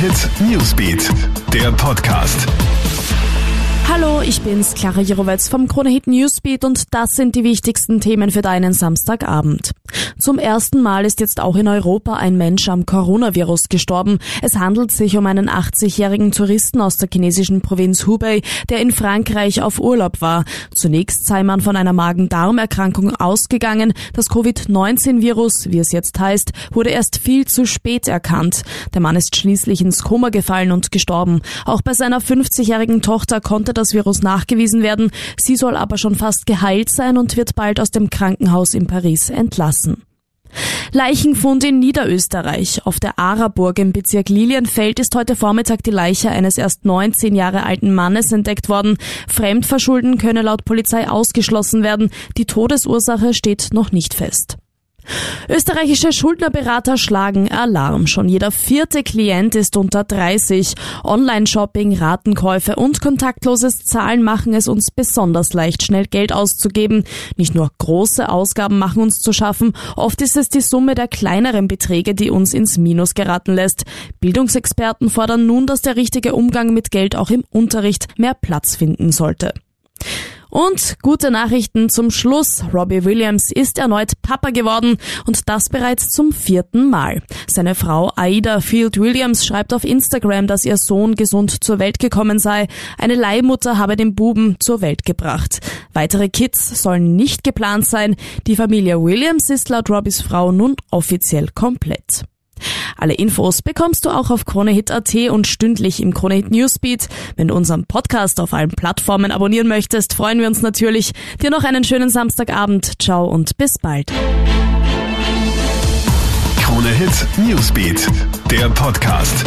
Hit Newsbeat, der Podcast. Hallo, ich bin's, Clara Jirovetz vom Kronehit Newsbeat und das sind die wichtigsten Themen für deinen Samstagabend. Zum ersten Mal ist jetzt auch in Europa ein Mensch am Coronavirus gestorben. Es handelt sich um einen 80-jährigen Touristen aus der chinesischen Provinz Hubei, der in Frankreich auf Urlaub war. Zunächst sei man von einer Magen-Darm-Erkrankung ausgegangen. Das Covid-19-Virus, wie es jetzt heißt, wurde erst viel zu spät erkannt. Der Mann ist schließlich ins Koma gefallen und gestorben. Auch bei seiner 50-jährigen Tochter konnte das Virus nachgewiesen werden. Sie soll aber schon fast geheilt sein und wird bald aus dem Krankenhaus in Paris entlassen. Leichenfund in Niederösterreich. Auf der Araburg im Bezirk Lilienfeld ist heute Vormittag die Leiche eines erst 19 Jahre alten Mannes entdeckt worden. Fremdverschulden könne laut Polizei ausgeschlossen werden. Die Todesursache steht noch nicht fest. Österreichische Schuldnerberater schlagen Alarm. Schon jeder vierte Klient ist unter 30. Online-Shopping, Ratenkäufe und kontaktloses Zahlen machen es uns besonders leicht, schnell Geld auszugeben. Nicht nur große Ausgaben machen uns zu schaffen, oft ist es die Summe der kleineren Beträge, die uns ins Minus geraten lässt. Bildungsexperten fordern nun, dass der richtige Umgang mit Geld auch im Unterricht mehr Platz finden sollte. Und gute Nachrichten zum Schluss. Robbie Williams ist erneut Papa geworden und das bereits zum vierten Mal. Seine Frau Aida Field Williams schreibt auf Instagram, dass ihr Sohn gesund zur Welt gekommen sei. Eine Leihmutter habe den Buben zur Welt gebracht. Weitere Kids sollen nicht geplant sein. Die Familie Williams ist laut Robbies Frau nun offiziell komplett. Alle Infos bekommst du auch auf KroneHit.at und stündlich im KroneHit Newsbeat. Wenn du unseren Podcast auf allen Plattformen abonnieren möchtest, freuen wir uns natürlich. Dir noch einen schönen Samstagabend. Ciao und bis bald. KroneHit Newsbeat, der Podcast.